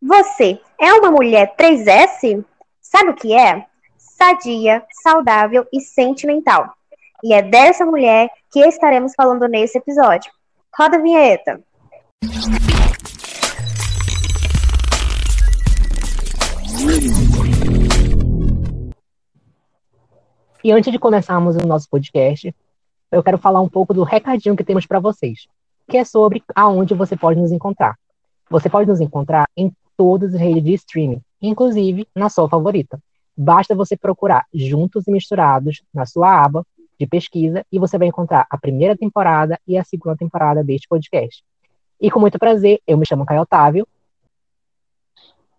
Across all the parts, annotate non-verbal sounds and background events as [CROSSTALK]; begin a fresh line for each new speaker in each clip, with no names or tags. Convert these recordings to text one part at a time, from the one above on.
Você é uma mulher 3S? Sabe o que é? Sadia, saudável e sentimental. E é dessa mulher que estaremos falando nesse episódio. Roda a vinheta.
E antes de começarmos o nosso podcast, eu quero falar um pouco do recadinho que temos para vocês, que é sobre aonde você pode nos encontrar. Você pode nos encontrar em todas as redes de streaming, inclusive na sua favorita. Basta você procurar Juntos e Misturados na sua aba de pesquisa e você vai encontrar a primeira temporada e a segunda temporada deste podcast. E com muito prazer, eu me chamo Caio Otávio.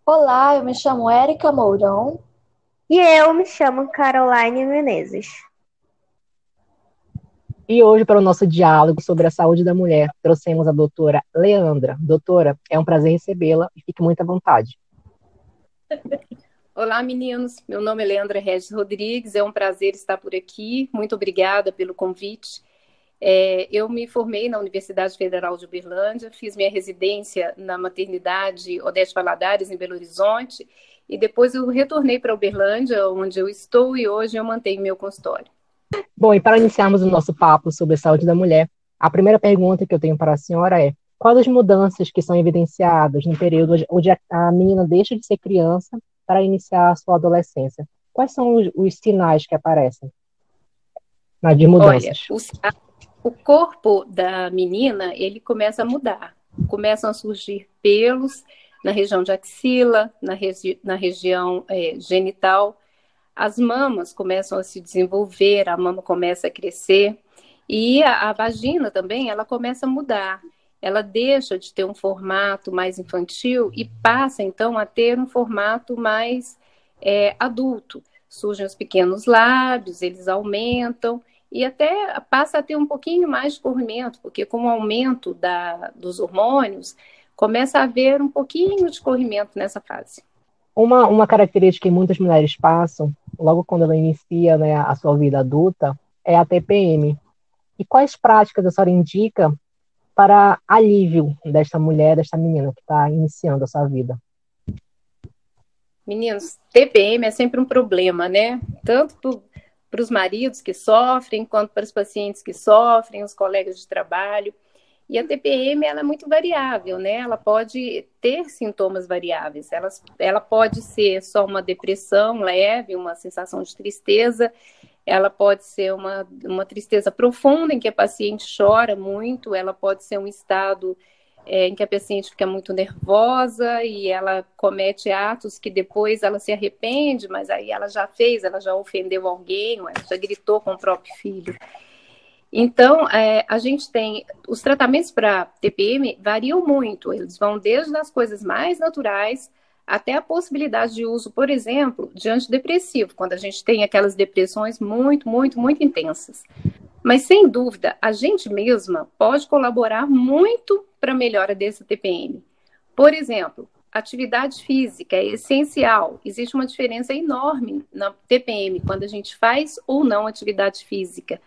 Olá, eu me chamo Érica Mourão.
E eu me chamo Caroline Menezes.
E hoje, para o nosso diálogo sobre a saúde da mulher, trouxemos a doutora Leandra. Doutora, é um prazer recebê-la e fique muito à vontade.
Olá, meninos. Meu nome é Leandra Regis Rodrigues. É um prazer estar por aqui. Muito obrigada pelo convite. É, eu me formei na Universidade Federal de Uberlândia, fiz minha residência na maternidade Odete Valadares, em Belo Horizonte, e depois eu retornei para Uberlândia, onde eu estou, e hoje eu mantenho meu consultório.
Bom, e para iniciarmos o nosso papo sobre a saúde da mulher, a primeira pergunta que eu tenho para a senhora é: quais as mudanças que são evidenciadas no período onde a menina deixa de ser criança para iniciar a sua adolescência? Quais são os, os sinais que aparecem na de mudanças?
Olha, o, o corpo da menina ele começa a mudar, começam a surgir pelos na região de axila, na, regi na região é, genital. As mamas começam a se desenvolver, a mama começa a crescer e a, a vagina também, ela começa a mudar. Ela deixa de ter um formato mais infantil e passa então a ter um formato mais é, adulto. Surgem os pequenos lábios, eles aumentam e até passa a ter um pouquinho mais de corrimento, porque com o aumento da, dos hormônios, começa a haver um pouquinho de corrimento nessa fase.
Uma, uma característica que muitas mulheres passam, logo quando ela inicia né, a sua vida adulta, é a TPM. E quais práticas a senhora indica para alívio desta mulher, desta menina que está iniciando a sua vida?
Meninos, TPM é sempre um problema, né? Tanto para os maridos que sofrem, quanto para os pacientes que sofrem, os colegas de trabalho. E a TPM ela é muito variável, né? Ela pode ter sintomas variáveis. Ela, ela pode ser só uma depressão leve, uma sensação de tristeza. Ela pode ser uma, uma tristeza profunda, em que a paciente chora muito. Ela pode ser um estado é, em que a paciente fica muito nervosa e ela comete atos que depois ela se arrepende, mas aí ela já fez, ela já ofendeu alguém, ela já gritou com o próprio filho. Então, é, a gente tem os tratamentos para TPM variam muito, eles vão desde as coisas mais naturais até a possibilidade de uso, por exemplo, de antidepressivo, quando a gente tem aquelas depressões muito, muito, muito intensas. Mas, sem dúvida, a gente mesma pode colaborar muito para a melhora desse TPM. Por exemplo, atividade física é essencial. Existe uma diferença enorme na TPM quando a gente faz ou não atividade física.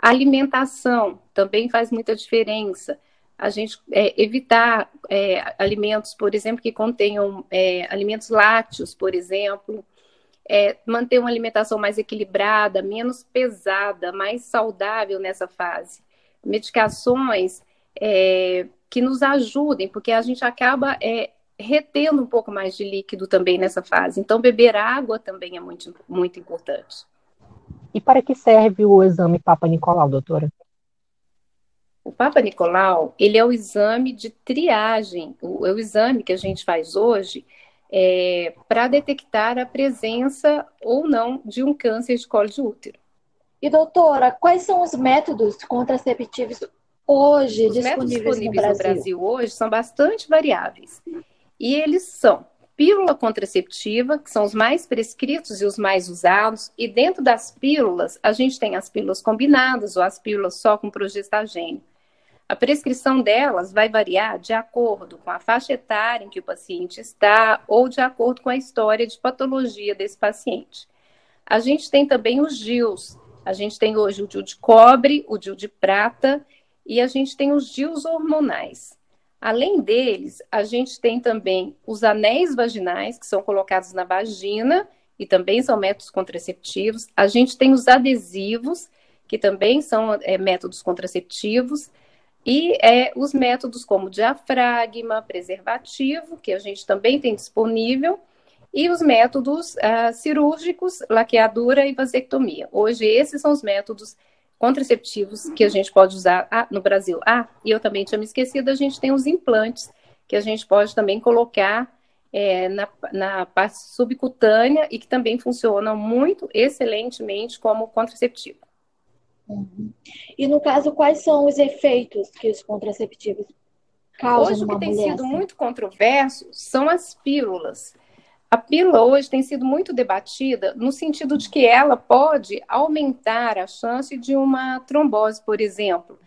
A alimentação também faz muita diferença. A gente é, evitar é, alimentos, por exemplo, que contenham é, alimentos lácteos, por exemplo, é, manter uma alimentação mais equilibrada, menos pesada, mais saudável nessa fase. Medicações é, que nos ajudem, porque a gente acaba é, retendo um pouco mais de líquido também nessa fase. Então, beber água também é muito, muito importante.
E para que serve o exame Papa Nicolau, doutora?
O Papa Nicolau, ele é o exame de triagem, o, é o exame que a gente faz hoje é, para detectar a presença ou não de um câncer de colo de útero.
E doutora, quais são os métodos contraceptivos hoje
os
disponíveis,
disponíveis
no Brasil?
no Brasil hoje são bastante variáveis. E eles são pílula contraceptiva, que são os mais prescritos e os mais usados, e dentro das pílulas, a gente tem as pílulas combinadas ou as pílulas só com progestagênio. A prescrição delas vai variar de acordo com a faixa etária em que o paciente está ou de acordo com a história de patologia desse paciente. A gente tem também os DIUs. A gente tem hoje o DIU de cobre, o DIU de prata e a gente tem os DIUs hormonais. Além deles, a gente tem também os anéis vaginais, que são colocados na vagina e também são métodos contraceptivos. A gente tem os adesivos, que também são é, métodos contraceptivos. E é, os métodos como diafragma, preservativo, que a gente também tem disponível, e os métodos uh, cirúrgicos, laqueadura e vasectomia. Hoje, esses são os métodos contraceptivos que a gente pode usar ah, no Brasil. Ah, e eu também tinha me esquecido, a gente tem os implantes, que a gente pode também colocar é, na, na parte subcutânea e que também funcionam muito excelentemente como contraceptivo.
Uhum. E no caso, quais são os efeitos que os contraceptivos causam?
Hoje,
o
que tem
mulher,
sido
assim?
muito controverso são as pílulas. A pílula hoje tem sido muito debatida no sentido de que ela pode aumentar a chance de uma trombose, por exemplo.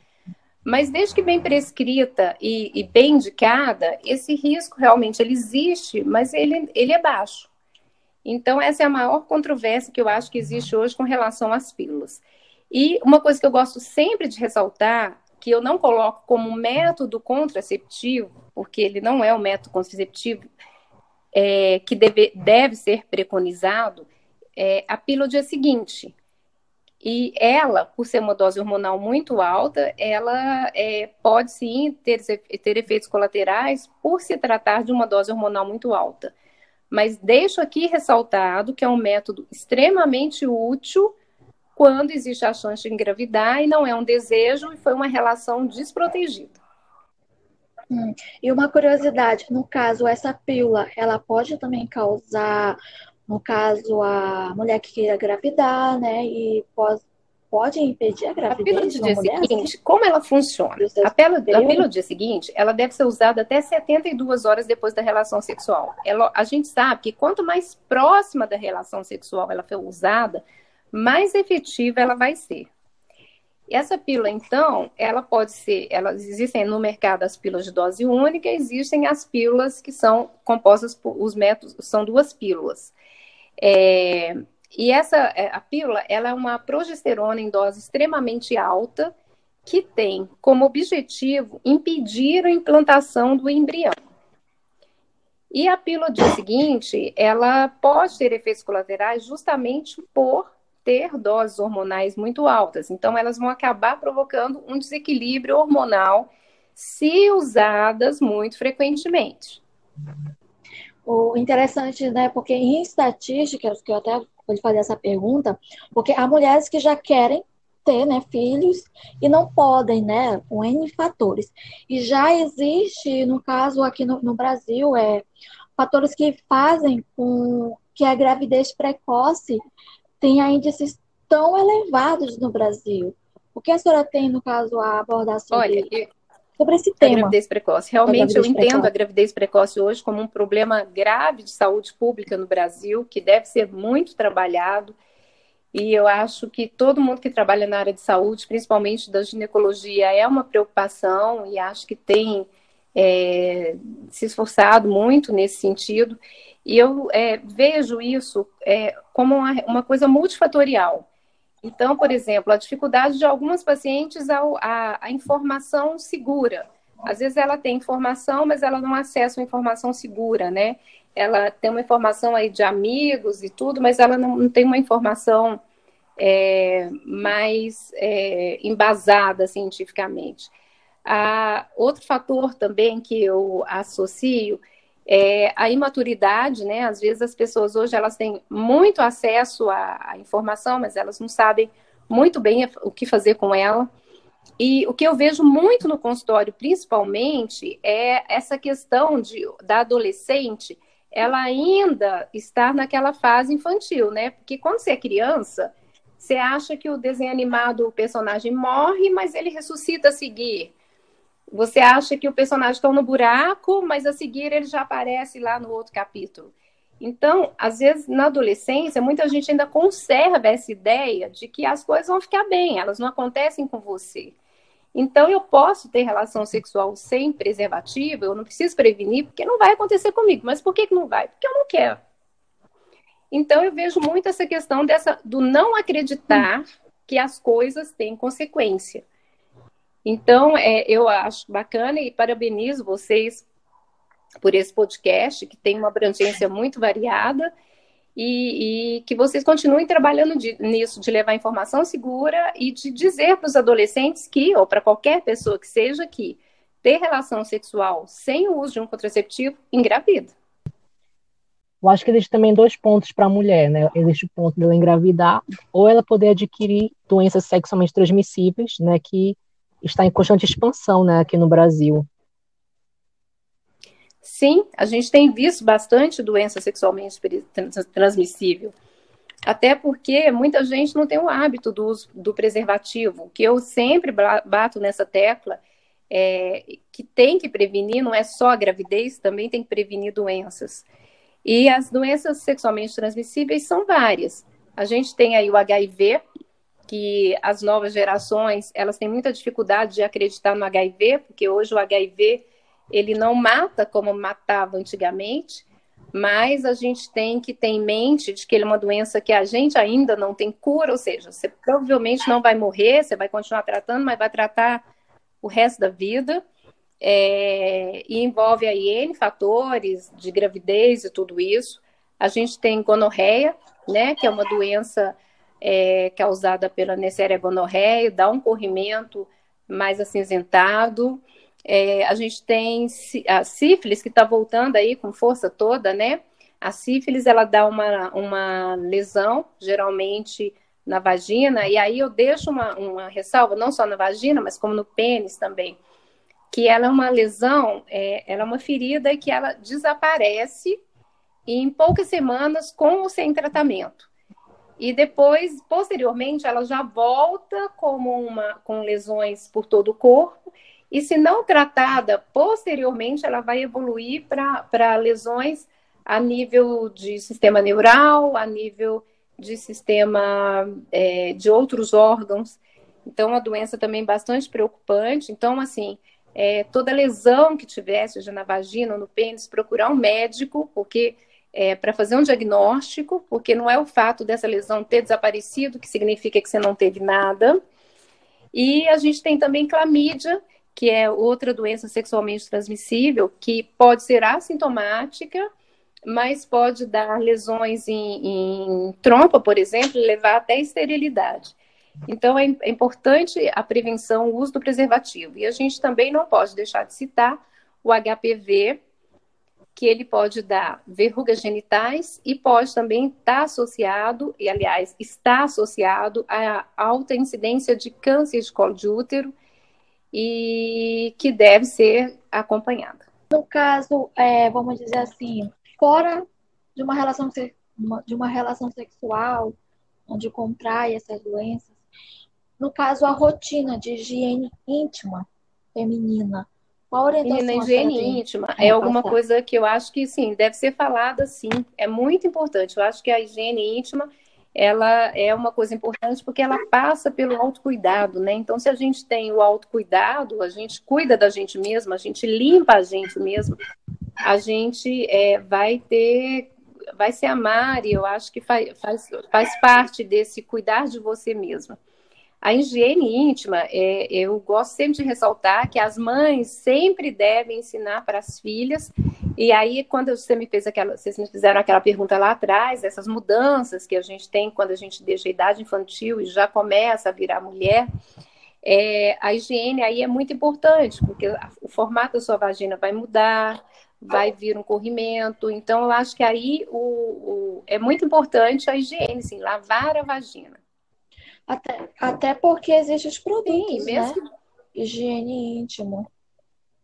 Mas desde que bem prescrita e, e bem indicada, esse risco realmente ele existe, mas ele, ele é baixo. Então, essa é a maior controvérsia que eu acho que existe hoje com relação às pílulas. E uma coisa que eu gosto sempre de ressaltar, que eu não coloco como método contraceptivo, porque ele não é um método contraceptivo é, que deve, deve ser preconizado, é a pílula dia seguinte. E ela, por ser uma dose hormonal muito alta, ela é, pode sim ter, ter efeitos colaterais por se tratar de uma dose hormonal muito alta. Mas deixo aqui ressaltado que é um método extremamente útil quando existe a chance de engravidar e não é um desejo e foi uma relação desprotegida.
Hum. E uma curiosidade, no caso, essa pílula, ela pode também causar, no caso, a mulher que queira engravidar, né? E pode, pode impedir a
A
gravidez
pílula
de
do dia
mulher?
seguinte, como ela funciona? A pílula, a pílula do dia seguinte, ela deve ser usada até 72 horas depois da relação sexual. Ela, a gente sabe que quanto mais próxima da relação sexual ela for usada, mais efetiva ela vai ser. Essa pílula, então, ela pode ser, elas existem no mercado as pílulas de dose única, existem as pílulas que são compostas por os métodos, são duas pílulas. É, e essa é, a pílula, ela é uma progesterona em dose extremamente alta que tem como objetivo impedir a implantação do embrião. E a pílula dia seguinte, ela pode ter efeitos colaterais justamente por ter doses hormonais muito altas. Então, elas vão acabar provocando um desequilíbrio hormonal se usadas muito frequentemente.
O interessante, né? Porque em estatísticas, que eu até vou fazer essa pergunta, porque há mulheres que já querem ter, né, filhos e não podem, né, com N fatores. E já existe, no caso aqui no, no Brasil, é fatores que fazem com que a gravidez precoce tenha índices tão elevados no Brasil. O que a senhora tem, no caso, a abordar sobre,
Olha, eu-
sobre esse
a
tema?
gravidez precoce. Realmente, eu
gravidez
entendo
precoce.
a gravidez precoce hoje como um problema grave de saúde pública no Brasil, que deve ser muito trabalhado. E eu acho que todo mundo que trabalha na área de saúde, principalmente da ginecologia, é uma preocupação e acho que tem é, se esforçado muito nesse sentido. E eu é, vejo isso é, como uma, uma coisa multifatorial. Então, por exemplo, a dificuldade de algumas pacientes ao, a, a informação segura. Às vezes ela tem informação, mas ela não acessa uma informação segura, né? Ela tem uma informação aí de amigos e tudo, mas ela não, não tem uma informação é, mais é, embasada cientificamente. Ah, outro fator também que eu associo é a imaturidade, né? Às vezes as pessoas hoje elas têm muito acesso à, à informação, mas elas não sabem muito bem o que fazer com ela. E o que eu vejo muito no consultório, principalmente, é essa questão de, da adolescente, ela ainda estar naquela fase infantil, né? Porque quando você é criança, você acha que o desenho animado, o personagem morre, mas ele ressuscita a seguir. Você acha que o personagem está no buraco, mas a seguir ele já aparece lá no outro capítulo. Então, às vezes, na adolescência, muita gente ainda conserva essa ideia de que as coisas vão ficar bem, elas não acontecem com você. Então, eu posso ter relação sexual sem preservativo, eu não preciso prevenir, porque não vai acontecer comigo. Mas por que, que não vai? Porque eu não quero. Então, eu vejo muito essa questão dessa, do não acreditar que as coisas têm consequência. Então, é, eu acho bacana e parabenizo vocês por esse podcast, que tem uma abrangência muito variada, e, e que vocês continuem trabalhando de, nisso, de levar informação segura e de dizer para os adolescentes que, ou para qualquer pessoa que seja, que ter relação sexual sem o uso de um contraceptivo engravida.
Eu acho que existe também dois pontos para a mulher, né? Existe o ponto dela engravidar ou ela poder adquirir doenças sexualmente transmissíveis, né? Que está em constante expansão, né? Aqui no Brasil.
Sim, a gente tem visto bastante doença sexualmente transmissível. Até porque muita gente não tem o hábito do uso do preservativo, que eu sempre bato nessa tecla, é, que tem que prevenir, não é só a gravidez, também tem que prevenir doenças. E as doenças sexualmente transmissíveis são várias. A gente tem aí o HIV, que as novas gerações, elas têm muita dificuldade de acreditar no HIV, porque hoje o HIV, ele não mata como matava antigamente, mas a gente tem que ter em mente de que ele é uma doença que a gente ainda não tem cura, ou seja, você provavelmente não vai morrer, você vai continuar tratando, mas vai tratar o resto da vida é, e envolve aí N fatores de gravidez e tudo isso. A gente tem gonorreia, né, que é uma doença é, causada pela Neisseria gonorreia, dá um corrimento mais acinzentado. É, a gente tem a sífilis, que está voltando aí com força toda, né? A sífilis, ela dá uma, uma lesão, geralmente na vagina, e aí eu deixo uma, uma ressalva, não só na vagina, mas como no pênis também que ela é uma lesão, é, ela é uma ferida que ela desaparece em poucas semanas com ou sem tratamento. E depois, posteriormente, ela já volta como uma com lesões por todo o corpo. E se não tratada, posteriormente ela vai evoluir para lesões a nível de sistema neural, a nível de sistema é, de outros órgãos. Então, é uma doença também bastante preocupante. Então, assim, é, toda lesão que tiver, seja na vagina ou no pênis, procurar um médico, porque é, para fazer um diagnóstico, porque não é o fato dessa lesão ter desaparecido que significa que você não teve nada. E a gente tem também clamídia, que é outra doença sexualmente transmissível, que pode ser assintomática, mas pode dar lesões em, em trompa, por exemplo, e levar até esterilidade. Então, é, é importante a prevenção, o uso do preservativo. E a gente também não pode deixar de citar o HPV, que ele pode dar verrugas genitais e pode também estar associado, e aliás, está associado à alta incidência de câncer de colo de útero e que deve ser acompanhada.
No caso, é, vamos dizer assim, fora de uma relação de uma relação sexual onde contrai essas doenças, no caso, a rotina de higiene íntima feminina.
Qual a orientação? Higiene íntima é alguma passar? coisa que eu acho que, sim, deve ser falada, sim. É muito importante. Eu acho que a higiene íntima, ela é uma coisa importante porque ela passa pelo autocuidado, né? Então, se a gente tem o autocuidado, a gente cuida da gente mesma, a gente limpa a gente mesmo, a gente é, vai ter vai se amar e eu acho que faz, faz, faz parte desse cuidar de você mesma. A higiene íntima, é, eu gosto sempre de ressaltar que as mães sempre devem ensinar para as filhas. E aí, quando você me fez aquela, vocês me fizeram aquela pergunta lá atrás, essas mudanças que a gente tem quando a gente deixa a idade infantil e já começa a virar mulher, é, a higiene aí é muito importante, porque o formato da sua vagina vai mudar, vai vir um corrimento. Então, eu acho que aí o, o é muito importante a higiene, sim, lavar a vagina.
Até, até porque existem os produtos, Sim, né? mesmo... né? Higiene íntimo.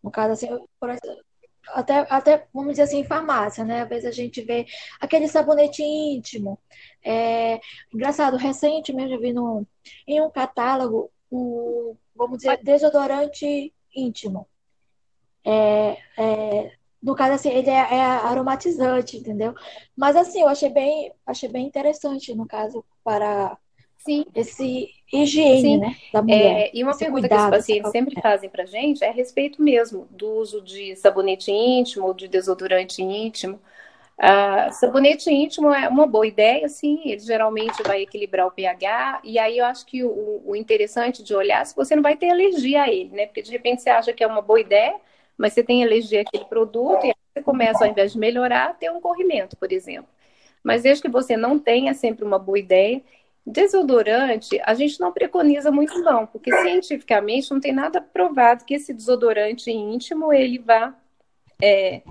No caso, assim, por exemplo, até, até, vamos dizer assim, em farmácia, né? Às vezes a gente vê aquele sabonete íntimo. É, engraçado, recentemente eu vi no, em um catálogo um, vamos dizer, desodorante íntimo. É, é, no caso, assim, ele é, é, aromatizante, entendeu? Mas assim, eu achei bem, achei bem interessante, no caso, para Sim. Esse higiene, Sim. né, da mulher.
É, e uma pergunta cuidado, que os pacientes sempre fazem pra gente é a respeito mesmo do uso de sabonete íntimo ou de desodorante íntimo. Uh, sabonete íntimo é uma boa ideia, sim, ele geralmente vai equilibrar o pH, e aí eu acho que o, o, interessante de olhar se você não vai ter alergia a ele, né? Porque de repente você acha que é uma boa ideia, mas você tem alergia àquele produto, e aí você começa, ao invés de melhorar, a ter um corrimento, por exemplo. Mas desde que você não tenha, é sempre uma boa ideia. Desodorante, a gente não preconiza muito não, porque cientificamente não tem nada provado que esse desodorante íntimo, ele vá... É,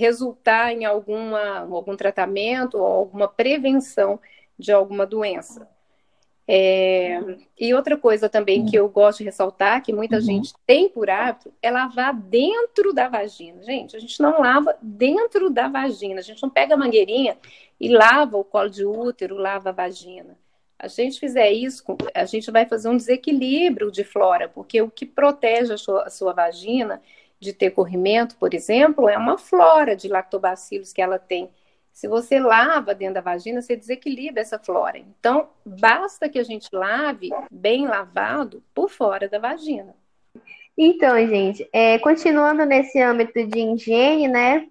resultar em alguma, algum tratamento ou alguma prevenção de alguma doença. É, e outra coisa também que eu gosto de ressaltar, que muita uhum. gente tem por hábito, é lavar dentro da vagina. Gente, a gente não lava dentro da vagina. A gente não pega a mangueirinha e lava o colo de útero, lava a vagina. A gente fizer isso, a gente vai fazer um desequilíbrio de flora, porque o que protege a sua, a sua vagina de ter corrimento, por exemplo, é uma flora de lactobacilos que ela tem. Se você lava dentro da vagina, você desequilibra essa flora. Então, basta que a gente lave bem lavado por fora da vagina.
Então, gente, é, continuando nesse âmbito de higiene, né?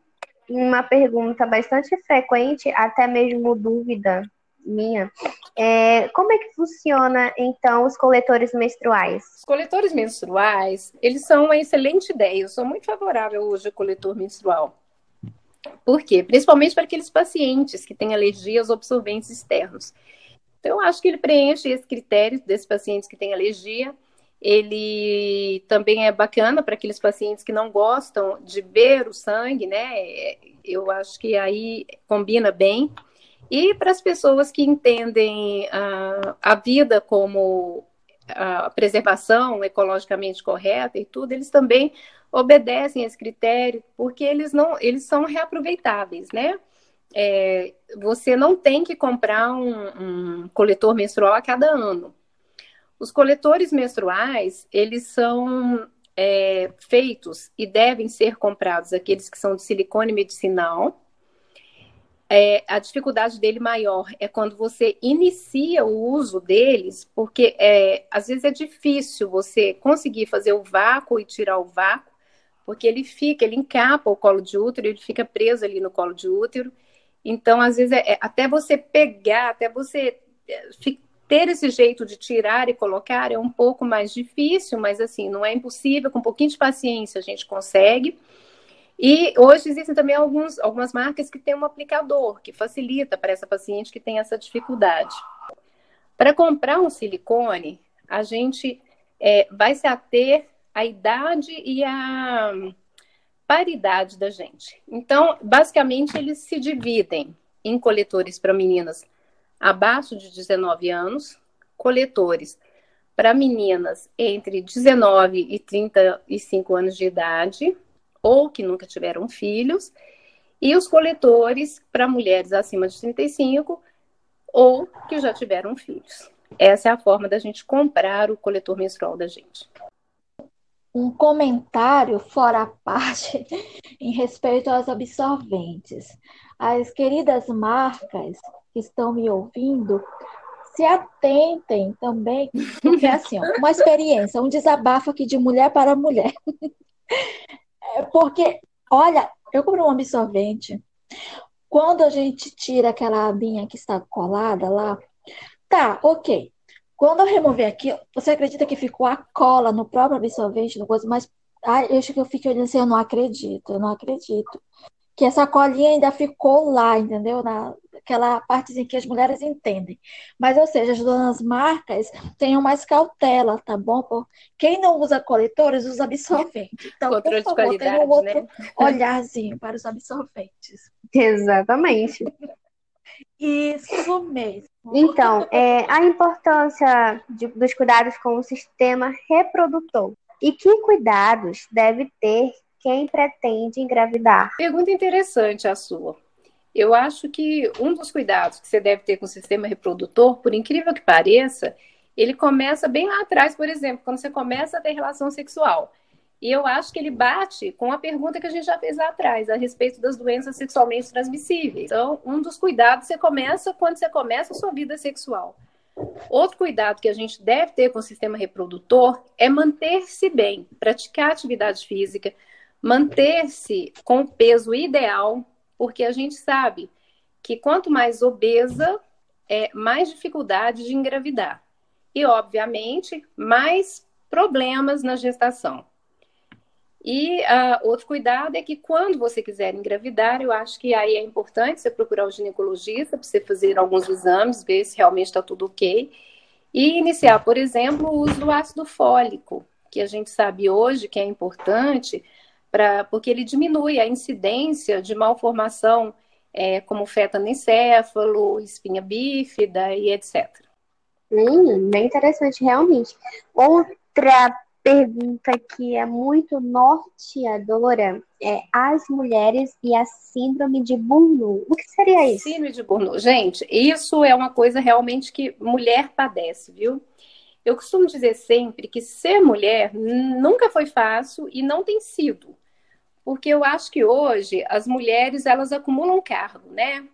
Uma pergunta bastante frequente, até mesmo dúvida minha. É, como é que funciona, então, os coletores menstruais?
Os coletores menstruais, eles são uma excelente ideia. Eu sou muito favorável hoje ao coletor menstrual. Por quê? Principalmente para aqueles pacientes que têm alergia aos absorventes externos. Então, eu acho que ele preenche esse critério desses pacientes que têm alergia. Ele também é bacana para aqueles pacientes que não gostam de ver o sangue, né? Eu acho que aí combina bem. E para as pessoas que entendem a, a vida como a preservação ecologicamente correta e tudo, eles também obedecem esse critério, porque eles não, eles são reaproveitáveis, né? É, você não tem que comprar um, um, coletor menstrual a cada ano. Os coletores menstruais, eles são é, feitos e devem ser comprados aqueles que são de silicone medicinal, é, a dificuldade dele maior é quando você inicia o uso deles, porque é, às vezes é difícil você conseguir fazer o vácuo e tirar o vácuo, porque ele fica, ele encapa o colo de útero, ele fica preso ali no colo de útero. Então, às vezes, é, é até você pegar, até você é, ter esse jeito de tirar e colocar é um pouco mais difícil, mas assim, não é impossível, com um pouquinho de paciência a gente consegue. E hoje existem também alguns, algumas marcas que têm um aplicador que facilita para essa paciente que tem essa dificuldade. Para comprar um silicone, a gente é, vai se ater à idade e à paridade da gente. Então, basicamente, eles se dividem em coletores para meninas abaixo de 19 anos, coletores para meninas entre 19 e 35 anos de idade, ou que nunca tiveram filhos, e os coletores para mulheres acima de 35 ou que já tiveram filhos. Essa é a forma da gente comprar o coletor menstrual da gente.
Um comentário fora a parte [LAUGHS] em respeito aos absorventes. As queridas marcas que estão me ouvindo, se atentem também, porque assim, uma experiência, um desabafo aqui de mulher para mulher. [LAUGHS] É porque, olha, eu comprei um absorvente. Quando a gente tira aquela abinha que está colada lá, tá, ok. Quando eu remover aqui, você acredita que ficou a cola no próprio absorvente, no coisa, mas ah, eu acho que eu fiquei olhando assim, eu não acredito, eu não acredito que essa colinha ainda ficou lá, entendeu? Naquela partezinha que as mulheres entendem. Mas, ou seja, as donas marcas tenham mais cautela, tá bom? Por quem não usa coletores, usa absorvente. Então, Controle por favor, tenha um outro né? olharzinho para os absorventes.
Exatamente.
Isso mesmo.
Então, é, a importância de, dos cuidados com o sistema reprodutor. E que cuidados deve ter quem pretende engravidar?
Pergunta interessante a sua. Eu acho que um dos cuidados que você deve ter com o sistema reprodutor, por incrível que pareça, ele começa bem lá atrás, por exemplo, quando você começa a ter relação sexual. E eu acho que ele bate com a pergunta que a gente já fez lá atrás, a respeito das doenças sexualmente transmissíveis. Então, um dos cuidados você começa quando você começa a sua vida sexual. Outro cuidado que a gente deve ter com o sistema reprodutor é manter-se bem, praticar atividade física, manter-se com o peso ideal, porque a gente sabe que quanto mais obesa, é mais dificuldade de engravidar. E, obviamente, mais problemas na gestação. E uh, outro cuidado é que quando você quiser engravidar, eu acho que aí é importante você procurar o ginecologista para você fazer alguns exames, ver se realmente está tudo ok. E iniciar, por exemplo, o uso do ácido fólico, que a gente sabe hoje que é importante, pra, porque ele diminui a incidência de malformação é, como fetanencéfalo, espinha bífida e etc.
Hum, bem interessante, realmente. Outra pergunta que é muito norteadora é as mulheres e a síndrome de Burnout. O que seria isso?
Síndrome de Burnout. Gente, isso é uma coisa realmente que mulher padece, viu? Eu costumo dizer sempre que ser mulher nunca foi fácil e não tem sido. Porque eu acho que hoje as mulheres elas acumulam cargo, né?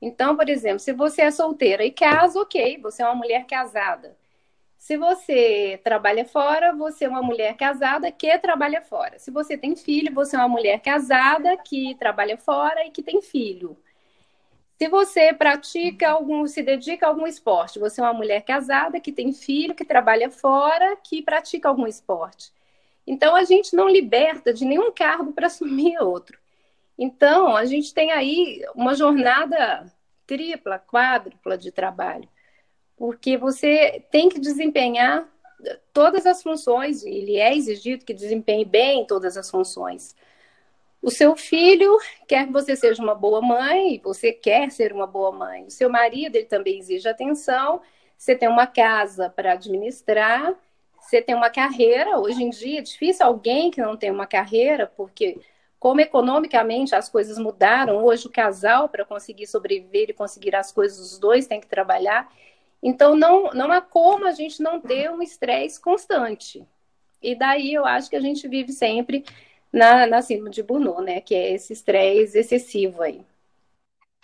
Então, por exemplo, se você é solteira e casa, ok, você é uma mulher casada. Se você trabalha fora, você é uma mulher casada que trabalha fora. Se você tem filho, você é uma mulher casada que trabalha fora e que tem filho. Se você pratica algum, se dedica a algum esporte, você é uma mulher casada que tem filho, que trabalha fora, que pratica algum esporte. Então a gente não liberta de nenhum cargo para [LAUGHS] assumir outro. Então a gente tem aí uma jornada tripla, quádrupla de trabalho porque você tem que desempenhar todas as funções, ele é exigido que desempenhe bem todas as funções. O seu filho quer que você seja uma boa mãe, você quer ser uma boa mãe. O seu marido, ele também exige atenção. Você tem uma casa para administrar, você tem uma carreira. Hoje em dia é difícil alguém que não tem uma carreira, porque como economicamente as coisas mudaram, hoje o casal, para conseguir sobreviver e conseguir as coisas, os dois têm que trabalhar. Então, não, não há como a gente não ter um estresse constante. E daí eu acho que a gente vive sempre na, na síndrome de Burnout, né? Que é esse estresse excessivo aí.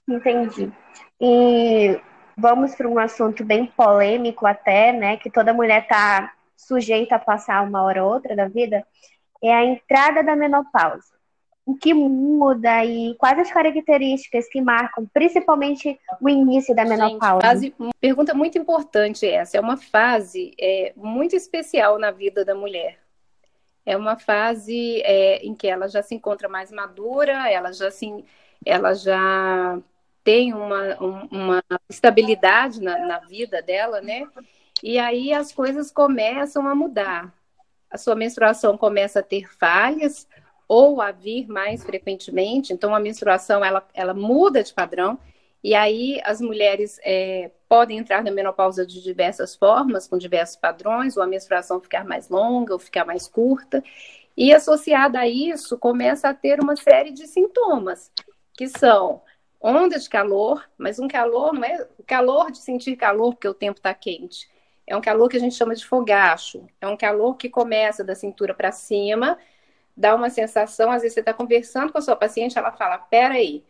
Entendi. E vamos para um assunto bem polêmico até, né? Que toda mulher está sujeita a passar uma hora ou outra da vida, é a entrada da menopausa o que muda e quais as características que marcam principalmente o início da menopausa?
Gente, fase, pergunta muito importante essa. É uma fase é, muito especial na vida da mulher. É uma fase é, em que ela já se encontra mais madura, ela já se, ela já tem uma, uma estabilidade na, na vida dela, né? E aí as coisas começam a mudar. A sua menstruação começa a ter falhas, ou a vir mais frequentemente, então a menstruação ela, ela muda de padrão, e aí as mulheres é, podem entrar na menopausa de diversas formas, com diversos padrões, ou a menstruação ficar mais longa, ou ficar mais curta, e associada a isso, começa a ter uma série de sintomas, que são onda de calor, mas um calor não é o calor de sentir calor porque o tempo está quente. É um calor que a gente chama de fogacho. É um calor que começa da cintura para cima, dá uma sensação, às vezes você está conversando com a sua paciente, ela fala, peraí.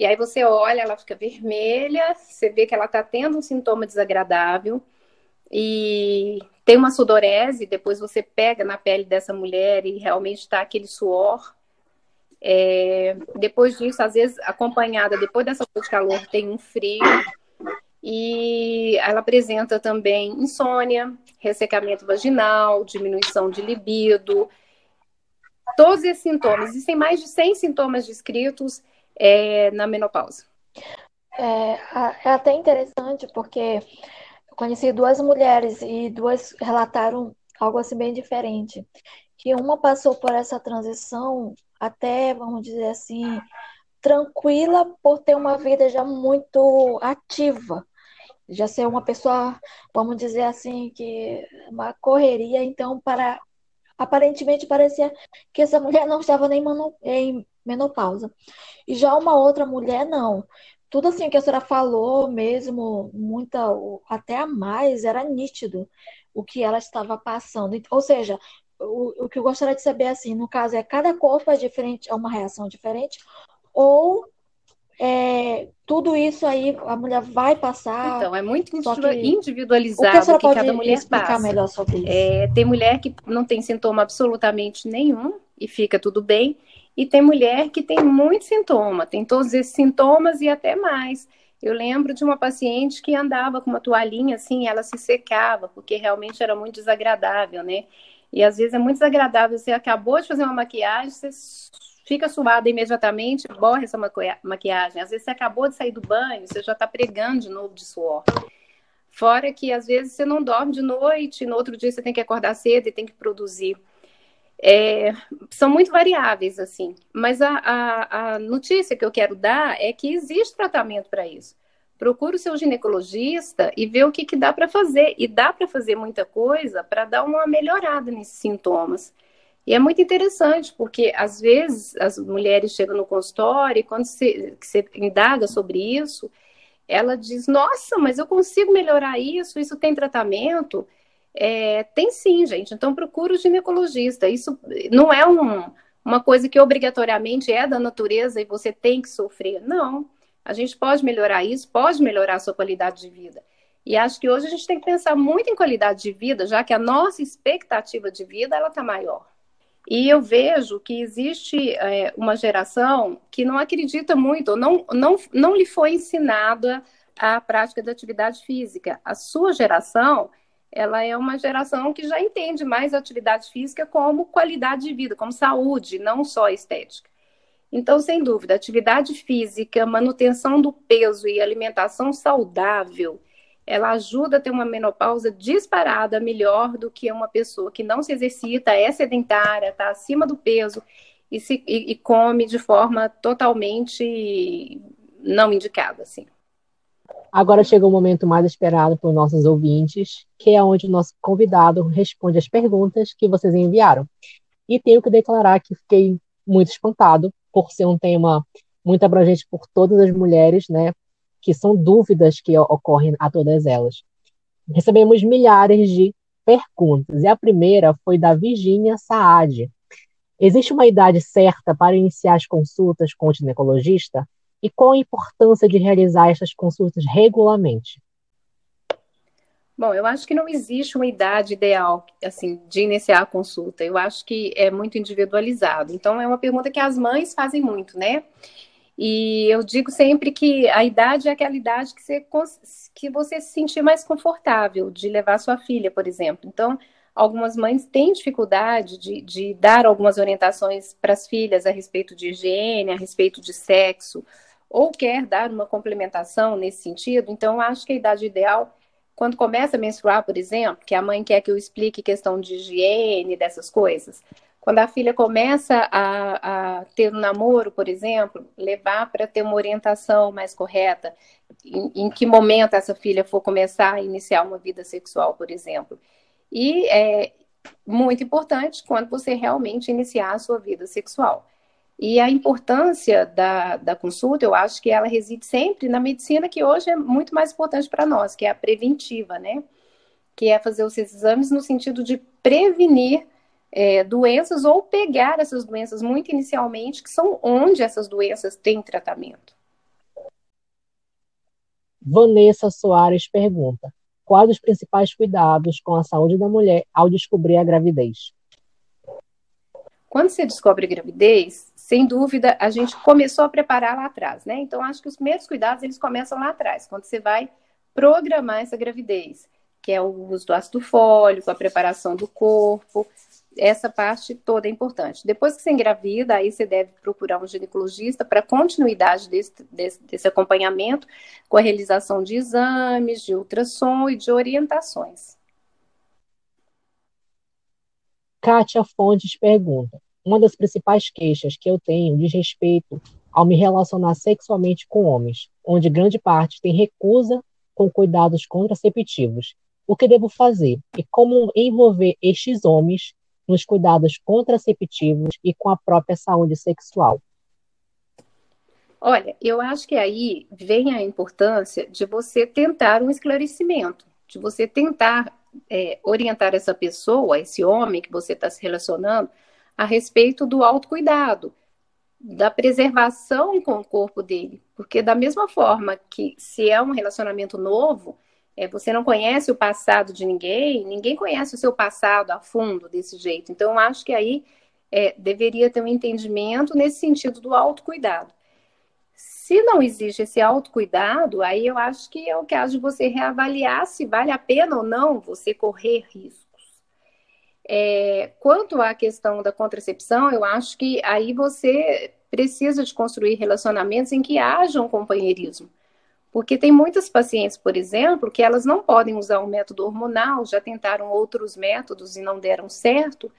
E aí você olha, ela fica vermelha, você vê que ela está tendo um sintoma desagradável e tem uma sudorese, depois você pega na pele dessa mulher e realmente está aquele suor. É, depois disso, às vezes, acompanhada, depois dessa dor de calor, tem um frio. E ela apresenta também insônia, ressecamento vaginal, diminuição de libido, todos esses sintomas. Existem mais de 100 sintomas descritos é, na menopausa.
É, é até interessante porque eu conheci duas mulheres e duas relataram algo assim bem diferente. Que uma passou por essa transição até, vamos dizer assim, tranquila por ter uma vida já muito ativa. Já ser uma pessoa, vamos dizer assim, que uma correria, então, para Aparentemente parecia que essa mulher não estava nem em menopausa. E já uma outra mulher, não. Tudo assim que a senhora falou mesmo, muita, até a mais, era nítido o que ela estava passando. Ou seja, o, o que eu gostaria de saber, assim, no caso, é cada corpo é diferente, é uma reação diferente, ou é, tudo isso aí a mulher vai passar.
Então, é muito individualizado o que, que cada mulher passa. É, tem mulher que não tem sintoma absolutamente nenhum e fica tudo bem. E tem mulher que tem muito sintoma, tem todos esses sintomas e até mais. Eu lembro de uma paciente que andava com uma toalhinha assim, ela se secava, porque realmente era muito desagradável, né? E às vezes é muito desagradável, você acabou de fazer uma maquiagem, você fica suada imediatamente, borra essa maquiagem. Às vezes você acabou de sair do banho, você já está pregando de novo de suor. Fora que às vezes você não dorme de noite, no outro dia você tem que acordar cedo e tem que produzir. É, são muito variáveis, assim. Mas a, a, a, notícia que eu quero dar é que existe tratamento para isso. Procure o seu ginecologista e vê o que, que dá para fazer. E dá para fazer muita coisa para dar uma melhorada nesses sintomas. E é muito interessante, porque às vezes as mulheres chegam no consultório e quando você, você indaga sobre isso, ela diz: Nossa, mas eu consigo melhorar isso, isso tem tratamento. É, tem sim, gente. Então procura o ginecologista. Isso não é um, uma coisa que obrigatoriamente é da natureza e você tem que sofrer. Não. A gente pode melhorar isso, pode melhorar a sua qualidade de vida. E acho que hoje a gente tem que pensar muito em qualidade de vida, já que a nossa expectativa de vida ela está maior. E eu vejo que existe é, uma geração que não acredita muito, não, não, não lhe foi ensinada a prática da atividade física. A sua geração, ela é uma geração que já entende mais a atividade física como qualidade de vida, como saúde, não só estética. Então, sem dúvida, atividade física, manutenção do peso e alimentação saudável ela ajuda a ter uma menopausa disparada melhor do que uma pessoa que não se exercita, é sedentária, está acima do peso e, se, e, e come de forma totalmente não indicada, assim.
Agora chega o momento mais esperado por nossos ouvintes, que é onde o nosso convidado responde as perguntas que vocês enviaram. E tenho que declarar que fiquei muito espantado por ser um tema muito abrangente por todas as mulheres, né? que são dúvidas que ocorrem a todas elas. Recebemos milhares de perguntas, e a primeira foi da Virginia Saad. Existe uma idade certa para iniciar as consultas com o ginecologista? E qual a importância de realizar essas consultas regularmente?
Bom, eu acho que não existe uma idade ideal, assim, de iniciar a consulta. Eu acho que é muito individualizado. Então, é uma pergunta que as mães fazem muito, né? E eu digo sempre que a idade é aquela idade que você, que você se sentir mais confortável de levar sua filha, por exemplo. Então, algumas mães têm dificuldade de, de dar algumas orientações para as filhas a respeito de higiene, a respeito de sexo, ou quer dar uma complementação nesse sentido. Então, acho que a idade ideal, quando começa a menstruar, por exemplo, que a mãe quer que eu explique questão de higiene, dessas coisas, quando a filha começa a, a ter um namoro, por exemplo, levar para ter uma orientação mais correta, em, em, que momento essa filha for começar a iniciar uma vida sexual, por exemplo. E é muito importante quando você realmente iniciar a sua vida sexual. E a importância da, da consulta, eu acho que ela reside sempre na medicina, que hoje é muito mais importante para nós, que é a preventiva, né? Que é fazer os exames no sentido de prevenir é, doenças ou pegar essas doenças muito inicialmente, que são onde essas doenças têm tratamento.
Vanessa Soares pergunta: quais os principais cuidados com a saúde da mulher ao descobrir a gravidez?
Quando você descobre a gravidez, sem dúvida, a gente começou a preparar lá atrás, né? Então, acho que os primeiros cuidados, eles começam lá atrás, quando você vai programar essa gravidez, que é o uso do ácido fólico, a preparação do corpo, essa parte toda é importante. Depois que você engravida, aí você deve procurar um ginecologista para continuidade desse, desse, desse, acompanhamento, com a realização de exames, de ultrassom e de orientações.
Kátia Fontes pergunta: Uma das principais queixas que eu tenho diz respeito ao me relacionar sexualmente com homens, onde grande parte tem recusa com cuidados contraceptivos. O que devo fazer e como envolver estes homens nos cuidados contraceptivos e com a própria saúde sexual?
Olha, eu acho que aí vem a importância de você tentar um esclarecimento, de você tentar é, orientar essa pessoa, esse homem que você está se relacionando, a respeito do autocuidado, da preservação com o corpo dele. Porque, da mesma forma que se é um relacionamento novo, é, você não conhece o passado de ninguém, ninguém conhece o seu passado a fundo desse jeito. Então, acho que aí é, deveria ter um entendimento nesse sentido do autocuidado. Se não existe esse autocuidado, aí eu acho que é o caso de você reavaliar se vale a pena ou não você correr riscos. É, quanto à questão da contracepção, eu acho que aí você precisa de construir relacionamentos em que haja um companheirismo. Porque tem muitas pacientes, por exemplo, que elas não podem usar o método hormonal, já tentaram outros métodos e não deram certo.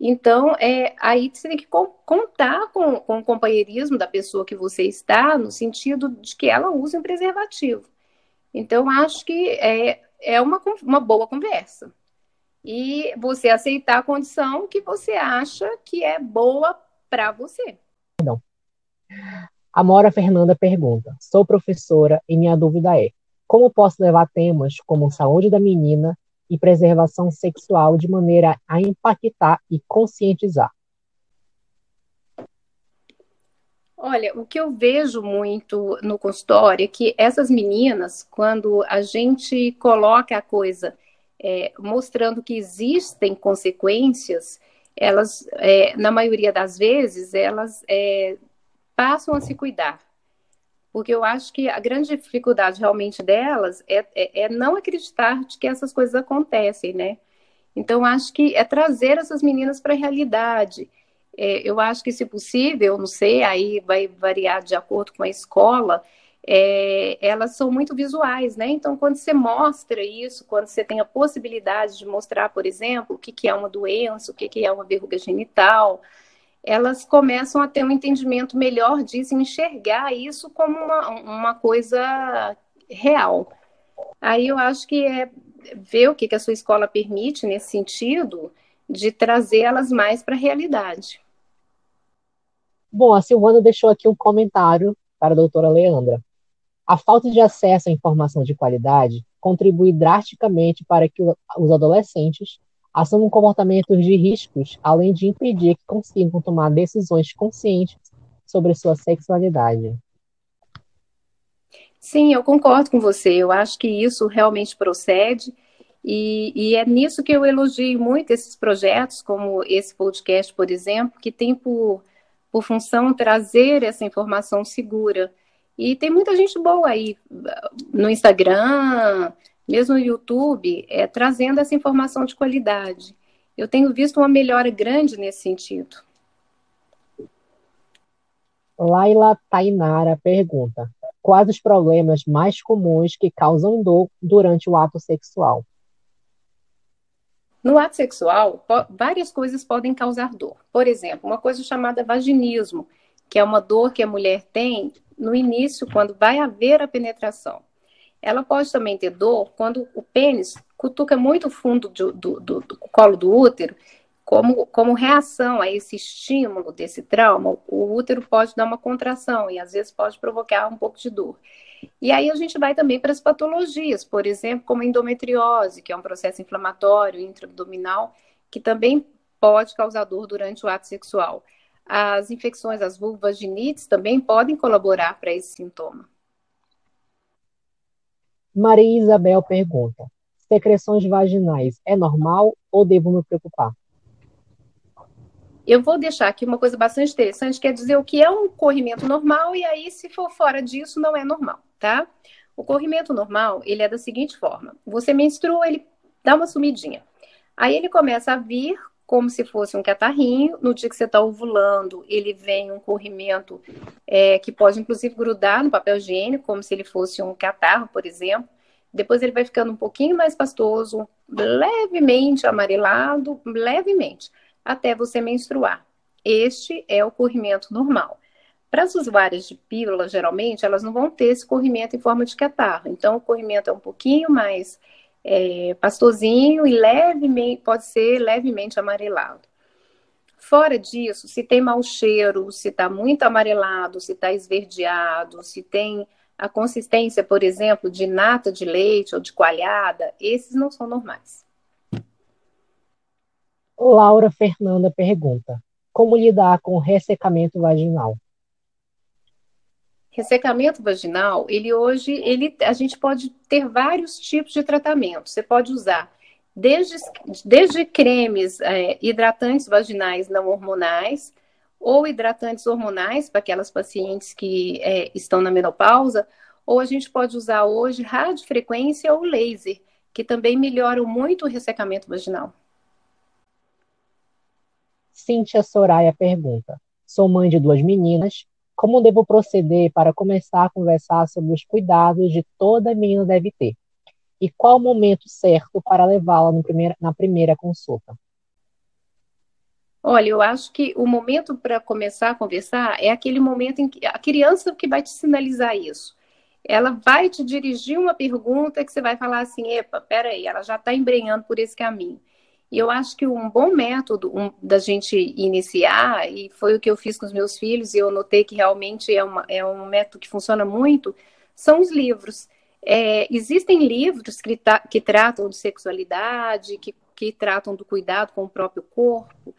Então, é, aí você tem que contar com, com o companheirismo da pessoa que você está, no sentido de que ela use um preservativo. Então, acho que é, é uma, uma boa conversa. E você aceitar a condição que você acha que é boa para você.
Não. A Mora Fernanda pergunta: Sou professora e minha dúvida é: como posso levar temas como saúde da menina e preservação sexual de maneira a impactar e conscientizar?
Olha, o que eu vejo muito no consultório é que essas meninas, quando a gente coloca a coisa é, mostrando que existem consequências, elas, é, na maioria das vezes, elas é, passam a se cuidar. Porque eu acho que a grande dificuldade realmente delas é, é, é não acreditar de que essas coisas acontecem, né? Então, acho que é trazer essas meninas para a realidade. É, eu acho que, se possível, não sei, aí vai variar de acordo com a escola, é, elas são muito visuais, né? Então, quando você mostra isso, quando você tem a possibilidade de mostrar, por exemplo, o que, que é uma doença, o que, que é uma verruga genital, elas começam a ter um entendimento melhor disso, enxergar isso como uma, uma coisa real. Aí eu acho que é ver o que, que a sua escola permite nesse sentido de trazer elas mais para a realidade.
Bom, a Silvana deixou aqui um comentário para a doutora Leandra. A falta de acesso à informação de qualidade contribui drasticamente para que os adolescentes assumam comportamentos de riscos, além de impedir que consigam tomar decisões conscientes sobre sua sexualidade.
Sim, eu concordo com você. Eu acho que isso realmente procede. E, e, é nisso que eu elogio muito esses projetos, como esse podcast, por exemplo, que tem por, por função trazer essa informação segura. E tem muita gente boa aí no Instagram, mesmo no YouTube, é, trazendo essa informação de qualidade. Eu tenho visto uma melhora grande nesse sentido.
Laila Tainara pergunta: Quais os problemas mais comuns que causam dor durante o ato sexual?
No ato sexual, várias coisas podem causar dor. Por exemplo, uma coisa chamada vaginismo, que é uma dor que a mulher tem no início, quando vai haver a penetração. Ela pode também ter dor quando o pênis cutuca muito fundo do, do, do, do colo do útero, como, como reação a esse estímulo desse trauma, o útero pode dar uma contração e às vezes pode provocar um pouco de dor. E aí a gente vai também para as patologias, por exemplo, como endometriose, que é um processo inflamatório intraabdominal, que também pode causar dor durante o ato sexual. As infecções, as vulvaginites também podem colaborar para esse sintoma.
Maria Isabel pergunta: secreções vaginais é normal ou devo me preocupar?
Eu vou deixar aqui uma coisa bastante interessante, quer dizer o que é um corrimento normal e aí se for fora disso não é normal, tá? O corrimento normal, ele é da seguinte forma: você menstrua, ele dá uma sumidinha. Aí ele começa a vir como se fosse um catarrinho. No dia que você está ovulando, ele vem um corrimento é, que pode, inclusive, grudar no papel higiênico, como se ele fosse um catarro, por exemplo. Depois ele vai ficando um pouquinho mais pastoso, levemente amarelado, levemente, até você menstruar. Este é o corrimento normal. Para as usuárias de pílula, geralmente, elas não vão ter esse corrimento em forma de catarro. Então, o corrimento é um pouquinho mais é, pastosinho e levemente, pode ser levemente amarelado. Fora disso, se tem mau cheiro, se está muito amarelado, se está esverdeado, se tem a consistência, por exemplo, de nata de leite ou de coalhada, esses não são normais.
Laura Fernanda pergunta: Como lidar com ressecamento vaginal?
Ressecamento vaginal, ele hoje, ele, a gente pode ter vários tipos de tratamento. Você pode usar desde, desde cremes é, hidratantes vaginais não hormonais, ou hidratantes hormonais para aquelas pacientes que é, estão na menopausa, ou a gente pode usar hoje radiofrequência ou laser, que também melhoram muito o ressecamento vaginal.
Cíntia Soraya pergunta: Sou mãe de duas meninas. Como devo proceder para começar a conversar sobre os cuidados de toda menina deve ter? E qual o momento certo para levá-la na primeira consulta?
Olha, eu acho que o momento para começar a conversar é aquele momento em que a criança que vai te sinalizar isso. Ela vai te dirigir uma pergunta que você vai falar assim: epa, peraí, ela já está embrenhando por esse caminho. E eu acho que um bom método um, da gente iniciar, e foi o que eu fiz com os meus filhos, e eu notei que realmente é, uma, é um método que funciona muito, são os livros. É, existem livros que, que, tratam de sexualidade, que, que tratam do cuidado com o próprio corpo,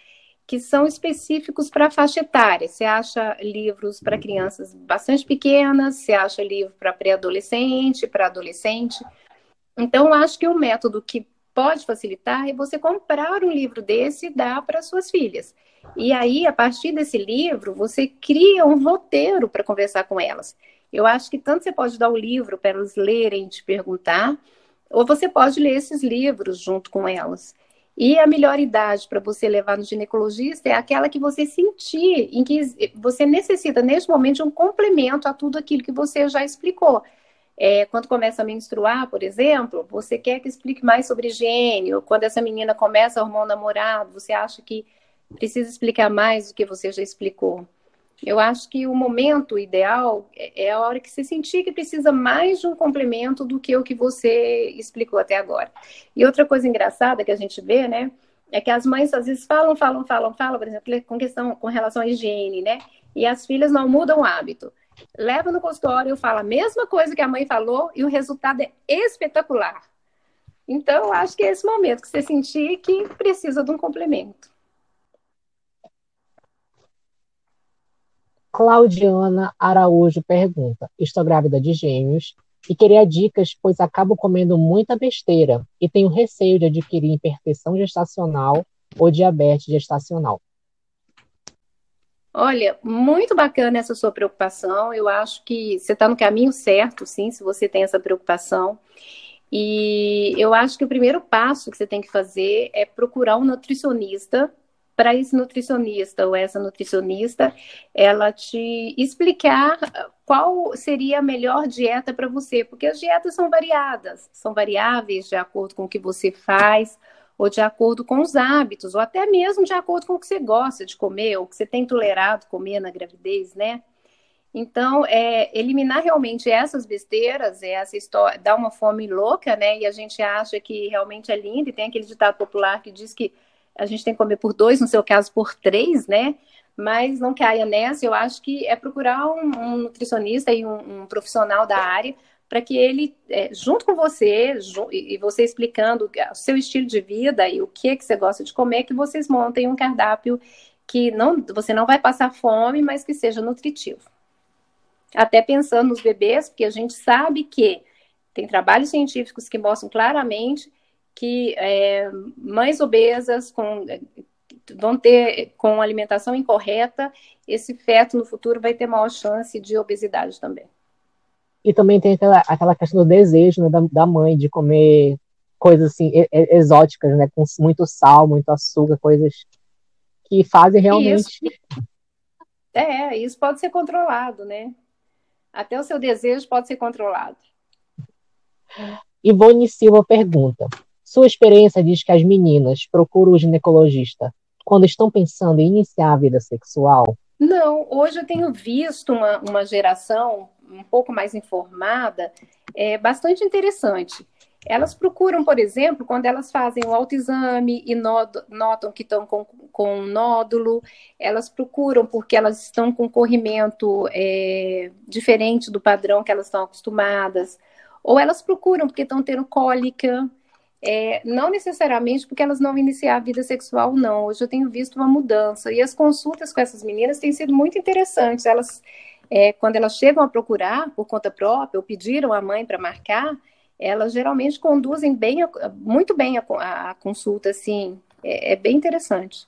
que são específicos para a faixa etária. Você acha livros para crianças bastante pequenas, você acha livro para pré-adolescente, para adolescente. Então, acho que o método que pode facilitar é você comprar um livro desse e dar para suas filhas. E aí, a partir desse livro, você cria um roteiro para conversar com elas. Eu acho que tanto você pode dar o livro para elas lerem, te perguntar, ou você pode ler esses livros junto com elas. E a melhor idade para você levar no ginecologista é aquela que você sentir, em que você necessita, neste momento, de um complemento a tudo aquilo que você já explicou. É, quando começa a menstruar, por exemplo, você quer que explique mais sobre higiene, ou quando essa menina começa a arrumar um namorado, você acha que precisa explicar mais do que você já explicou. Eu acho que o momento ideal é, é a hora que você sentir que precisa mais de um complemento do que o que você explicou até agora. E outra coisa engraçada que a gente vê, né, é que as mães às vezes falam, falam, falam, falam, por exemplo, com questão com relação à higiene, né? E as filhas não mudam o hábito. Leva no consultório, fala a mesma coisa que a mãe falou e o resultado é espetacular. Então, eu acho que é esse momento que você sentir que precisa de um complemento.
Claudiana Araújo pergunta: Estou grávida de gêmeos e queria dicas, pois acabo comendo muita besteira e tenho receio de adquirir hipertensão gestacional ou diabetes gestacional.
Olha, muito bacana essa sua preocupação. Eu acho que você está no caminho certo, sim, se você tem essa preocupação. E eu acho que o primeiro passo que você tem que fazer é procurar um nutricionista para esse nutricionista ou essa nutricionista ela te explicar qual seria a melhor dieta para você, porque as dietas são variadas, são variáveis de acordo com o que você faz ou de acordo com os hábitos, ou até mesmo de acordo com o que você gosta de comer, ou que você tem tolerado comer na gravidez, né? Então, é, eliminar realmente essas besteiras, essa história, dá uma fome louca, né? E a gente acha que realmente é lindo, e tem aquele ditado popular que diz que a gente tem que comer por dois, no seu caso por três, né? Mas não caia nessa, eu acho que é procurar um, um nutricionista e um, um, profissional da área para que ele, é, junto com você, e você explicando o seu estilo de vida e o que, que você gosta de comer, que vocês montem um cardápio que não, você não vai passar fome, mas que seja nutritivo. Até pensando nos bebês, porque a gente sabe que tem trabalhos científicos que mostram claramente que é, mães obesas com, vão ter com alimentação incorreta, esse feto no futuro vai ter maior chance de obesidade também.
E também tem aquela, aquela questão do desejo né, da, da mãe de comer coisas assim exóticas, né, com muito sal, muito açúcar, coisas que fazem realmente. Isso.
É, isso pode ser controlado, né? Até o seu desejo pode ser controlado.
Ivone Silva pergunta: sua experiência diz que as meninas procuram o ginecologista quando estão pensando em iniciar a vida sexual?
Não, hoje eu tenho visto uma, uma geração um pouco mais informada, é bastante interessante. Elas procuram, por exemplo, quando elas fazem o autoexame e notam que estão com, com um nódulo, elas procuram porque elas estão com corrimento é, diferente do padrão que elas estão acostumadas, ou elas procuram porque estão tendo cólica, é, não necessariamente porque elas não iniciar a vida sexual, não. Hoje eu tenho visto uma mudança. E as consultas com essas meninas têm sido muito interessantes. Elas, é, quando elas chegam a procurar por conta própria, ou pediram a mãe para marcar, elas geralmente conduzem bem, muito bem a, a consulta, assim, é, é bem interessante.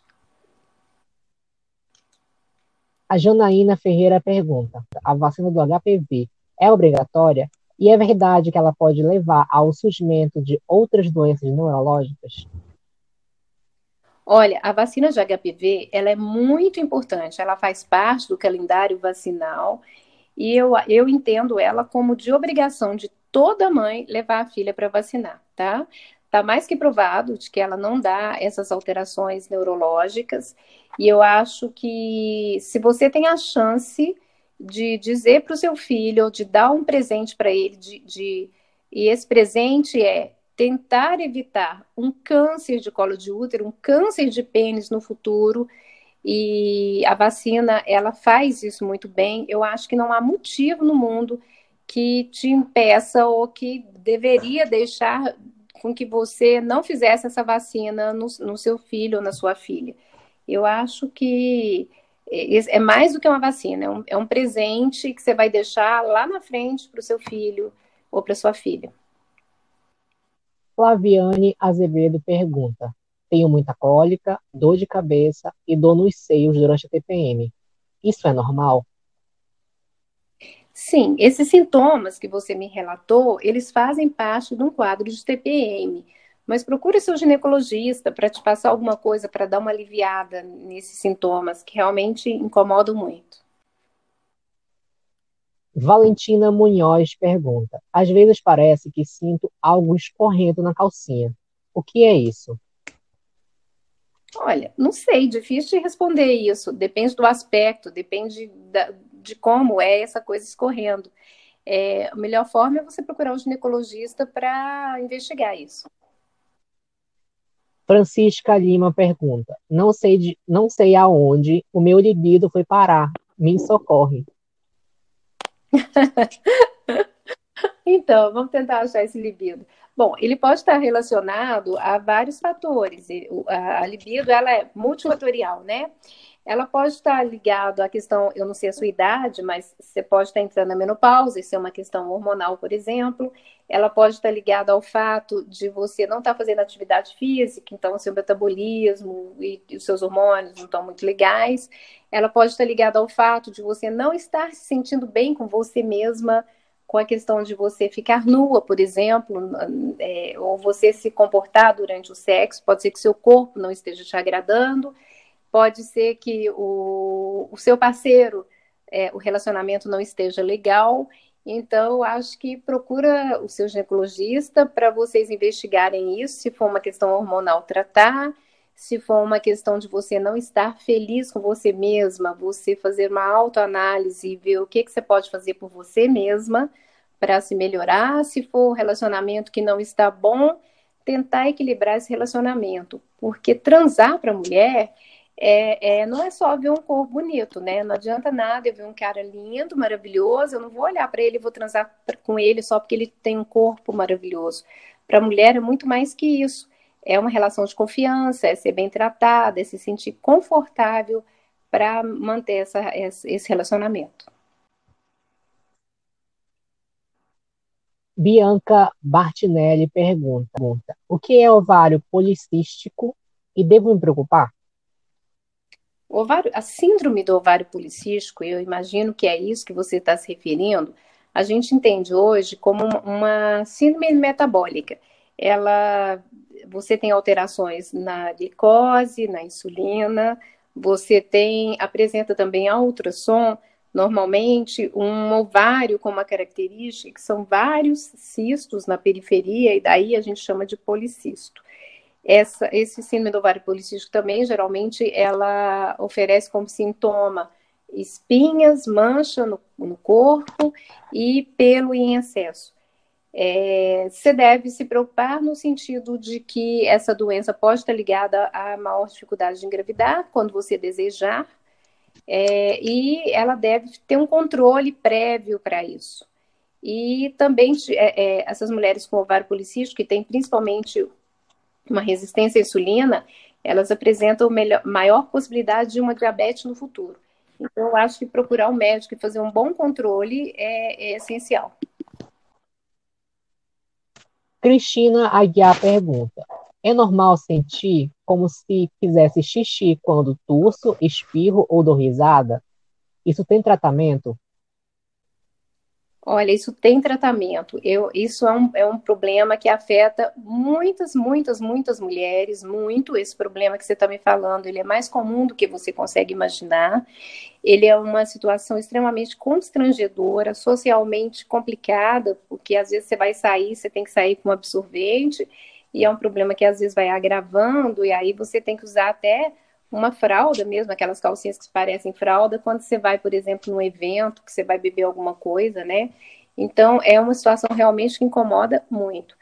A Janaína Ferreira pergunta: a vacina do HPV é obrigatória? E é verdade que ela pode levar ao surgimento de outras doenças neurológicas?
Olha, a vacina de HPV ela é muito importante. Ela faz parte do calendário vacinal e eu, eu entendo ela como de obrigação de toda mãe levar a filha para vacinar, tá? Está mais que provado de que ela não dá essas alterações neurológicas, e eu acho que se você tem a chance de dizer para o seu filho, ou de dar um presente para ele, de, de, e esse presente é tentar evitar um câncer de colo de útero, um câncer de pênis no futuro, e a vacina, ela faz isso muito bem. Eu acho que não há motivo no mundo que te impeça ou que deveria deixar com que você não fizesse essa vacina no, no seu filho ou na sua filha. Eu acho que é mais do que uma vacina, é um, é um presente que você vai deixar lá na frente para o seu filho ou para sua filha.
Flaviane Azevedo pergunta: Tenho muita cólica, dor de cabeça e dor nos seios durante a TPM. Isso é normal?
Sim, esses sintomas que você me relatou, eles fazem parte de um quadro de TPM. Mas procure seu ginecologista para te passar alguma coisa para dar uma aliviada nesses sintomas que realmente incomodam muito.
Valentina Munhoz pergunta: Às vezes parece que sinto algo escorrendo na calcinha. O que é isso?
Olha, não sei, difícil de responder isso. Depende do aspecto, depende da, de como é essa coisa escorrendo. É, a melhor forma é você procurar um ginecologista para investigar isso.
Francisca Lima pergunta: não sei, de, não sei aonde o meu libido foi parar. Me socorre. [LAUGHS]
então, vamos tentar achar esse libido. Bom, ele pode estar relacionado a vários fatores. A libido ela é multifatorial, né? Ela pode estar ligada à questão, eu não sei a sua idade, mas você pode estar entrando na menopausa, isso é uma questão hormonal, por exemplo. Ela pode estar ligada ao fato de você não estar fazendo atividade física, então seu metabolismo e, e os seus hormônios não estão muito legais. Ela pode estar ligada ao fato de você não estar se sentindo bem com você mesma, com a questão de você ficar nua, por exemplo, é, ou você se comportar durante o sexo, pode ser que seu corpo não esteja te agradando pode ser que o, o seu parceiro, é, o relacionamento não esteja legal. Então, acho que procura o seu ginecologista para vocês investigarem isso, se for uma questão hormonal, tratar. Se for uma questão de você não estar feliz com você mesma, você fazer uma autoanálise e ver o que, que você pode fazer por você mesma para se melhorar. Se for um relacionamento que não está bom, tentar equilibrar esse relacionamento. Porque transar para a mulher é, é, não é só ver um corpo bonito, né? Não adianta nada eu ver um cara lindo, maravilhoso, eu não vou olhar para ele e vou transar com ele só porque ele tem um corpo maravilhoso. Para a mulher é muito mais que isso. É uma relação de confiança, é ser bem tratada, é se sentir confortável para manter essa, esse relacionamento.
Bianca Bartinelli pergunta: O que é ovário policístico e devo me preocupar?
O ovário, a síndrome do ovário policístico, eu imagino que é isso que você está se referindo, a gente entende hoje como uma síndrome metabólica. Ela, você tem alterações na glicose, na insulina, você tem, apresenta também a ultrassom, normalmente um ovário com uma característica que são vários cistos na periferia, e daí a gente chama de policisto. Essa, esse síndrome do ovário policístico também, geralmente, ela oferece como sintoma espinhas, mancha no, no corpo e pelo em excesso. É, você deve se preocupar no sentido de que essa doença pode estar ligada à maior dificuldade de engravidar quando você desejar, é, e ela deve ter um controle prévio para isso. E também é, é, essas mulheres com ovário policístico, que têm principalmente uma resistência à insulina, elas apresentam melhor, maior possibilidade de uma diabetes no futuro. Então, eu acho que procurar um médico e fazer um bom controle é, é essencial.
Cristina Aguiar pergunta: É normal sentir como se fizesse xixi quando turso, espirro ou dou risada? Isso tem tratamento?
Olha, isso tem tratamento. Eu, isso é um, é um problema que afeta muitas, muitas, muitas mulheres, muito. Esse problema que você está me falando, ele é mais comum do que você consegue imaginar. Ele é uma situação extremamente constrangedora, socialmente complicada, porque às vezes você vai sair, você tem que sair com um absorvente, e é um problema que às vezes vai agravando, e aí você tem que usar até uma fralda mesmo, aquelas calcinhas que parecem fralda, quando você vai, por exemplo, num evento, que você vai beber alguma coisa, né? Então, é uma situação realmente que incomoda muito.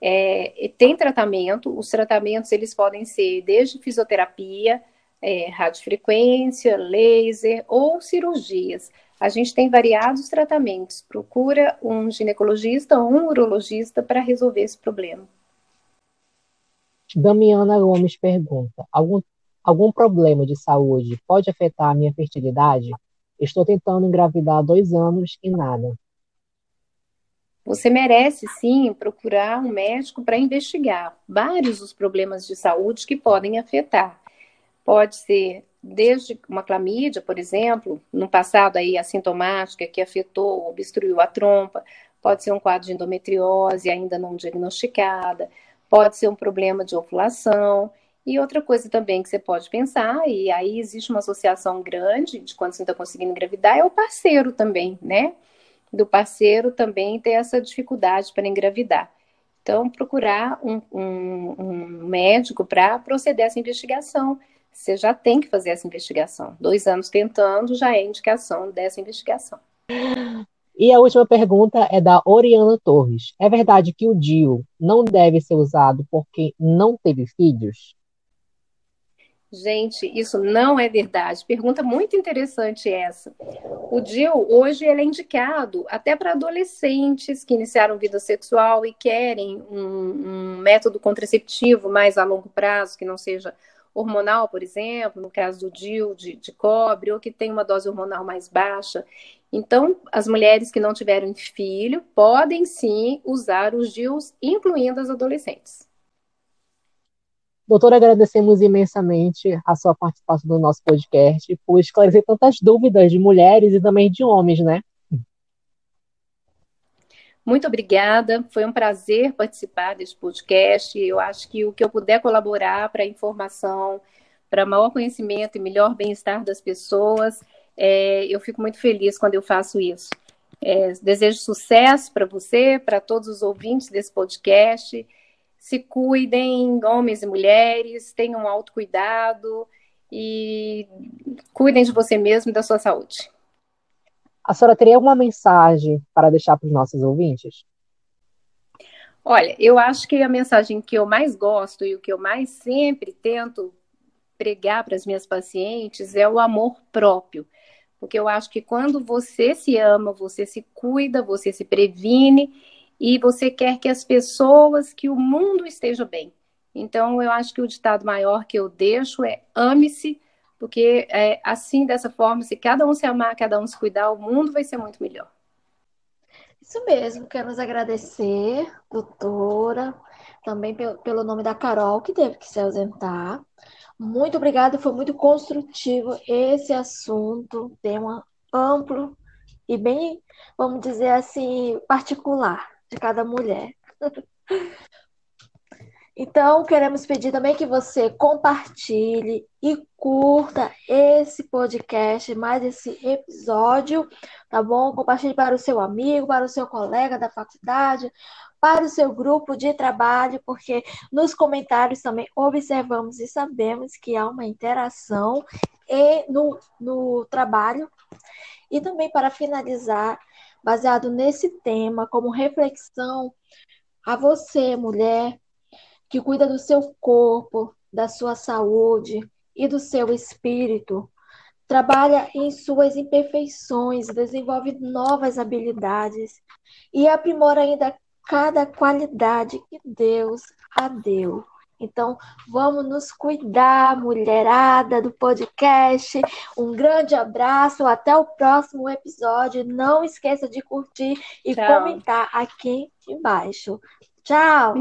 É, tem tratamento, os tratamentos eles podem ser desde fisioterapia, é, radiofrequência, laser ou cirurgias. A gente tem variados tratamentos. Procura um ginecologista ou um urologista para resolver esse problema.
Damiana Gomes pergunta: algum Algum problema de saúde pode afetar a minha fertilidade? Estou tentando engravidar há dois anos e nada.
Você merece sim procurar um médico para investigar vários os problemas de saúde que podem afetar. Pode ser desde uma clamídia, por exemplo, no passado aí assintomática que afetou, obstruiu a trompa, pode ser um quadro de endometriose ainda não diagnosticada, pode ser um problema de ovulação. E outra coisa também que você pode pensar, e aí existe uma associação grande de quando você está conseguindo engravidar, é o parceiro também, né? Do parceiro também ter essa dificuldade para engravidar. Então, procurar um, um, um médico para proceder essa investigação. Você já tem que fazer essa investigação. Dois anos tentando já é indicação dessa investigação.
E a última pergunta é da Oriana Torres. É verdade que o DIU não deve ser usado porque não teve filhos?
Gente, isso não é verdade. Pergunta muito interessante essa. O DIL hoje ele é indicado até para adolescentes que iniciaram vida sexual e querem um, um, método contraceptivo mais a longo prazo, que não seja hormonal, por exemplo, no caso do DIL de, de cobre, ou que tem uma dose hormonal mais baixa. Então, as mulheres que não tiveram filho podem sim usar os DILs, incluindo as adolescentes.
Doutora, agradecemos imensamente a sua participação no nosso podcast por esclarecer tantas dúvidas de mulheres e também de homens, né?
Muito obrigada, foi um prazer participar desse podcast. Eu acho que o que eu puder colaborar para a informação, para maior conhecimento e melhor bem-estar das pessoas, é, eu fico muito feliz quando eu faço isso. É, desejo sucesso para você, para todos os ouvintes desse podcast se cuidem, homens e mulheres, tenham um autocuidado e cuidem de você mesmo e da sua saúde.
A senhora teria alguma mensagem para deixar para os nossos ouvintes?
Olha, eu acho que a mensagem que eu mais gosto e o que eu mais sempre tento pregar para as minhas pacientes é o amor próprio. Porque eu acho que quando você se ama, você se cuida, você se previne e você quer que as pessoas, que o mundo esteja bem. Então, eu acho que o ditado maior que eu deixo é ame-se, porque é, assim, dessa forma, se cada um se amar, cada um se cuidar, o mundo vai ser muito melhor.
Isso mesmo, quero nos agradecer, doutora, também pelo, pelo nome da Carol, que teve que se ausentar. Muito obrigada, foi muito construtivo esse assunto, tema amplo e bem, vamos dizer assim, particular de cada mulher. Então, queremos pedir também que você compartilhe e curta esse podcast, mais esse episódio, tá bom? Compartilhe para o seu amigo, para o seu colega da faculdade, para o seu grupo de trabalho, porque nos comentários também observamos e sabemos que há uma interação e no, no trabalho. E também para finalizar, baseado nesse tema, como reflexão a você, mulher, que cuida do seu corpo, da sua saúde e do seu espírito. Trabalha em suas imperfeições, desenvolve novas habilidades e aprimora ainda cada qualidade que Deus a deu. Então, vamos nos cuidar, mulherada do podcast. Um grande abraço, até o próximo episódio. Não esqueça de curtir e Tchau. comentar aqui embaixo. Tchau!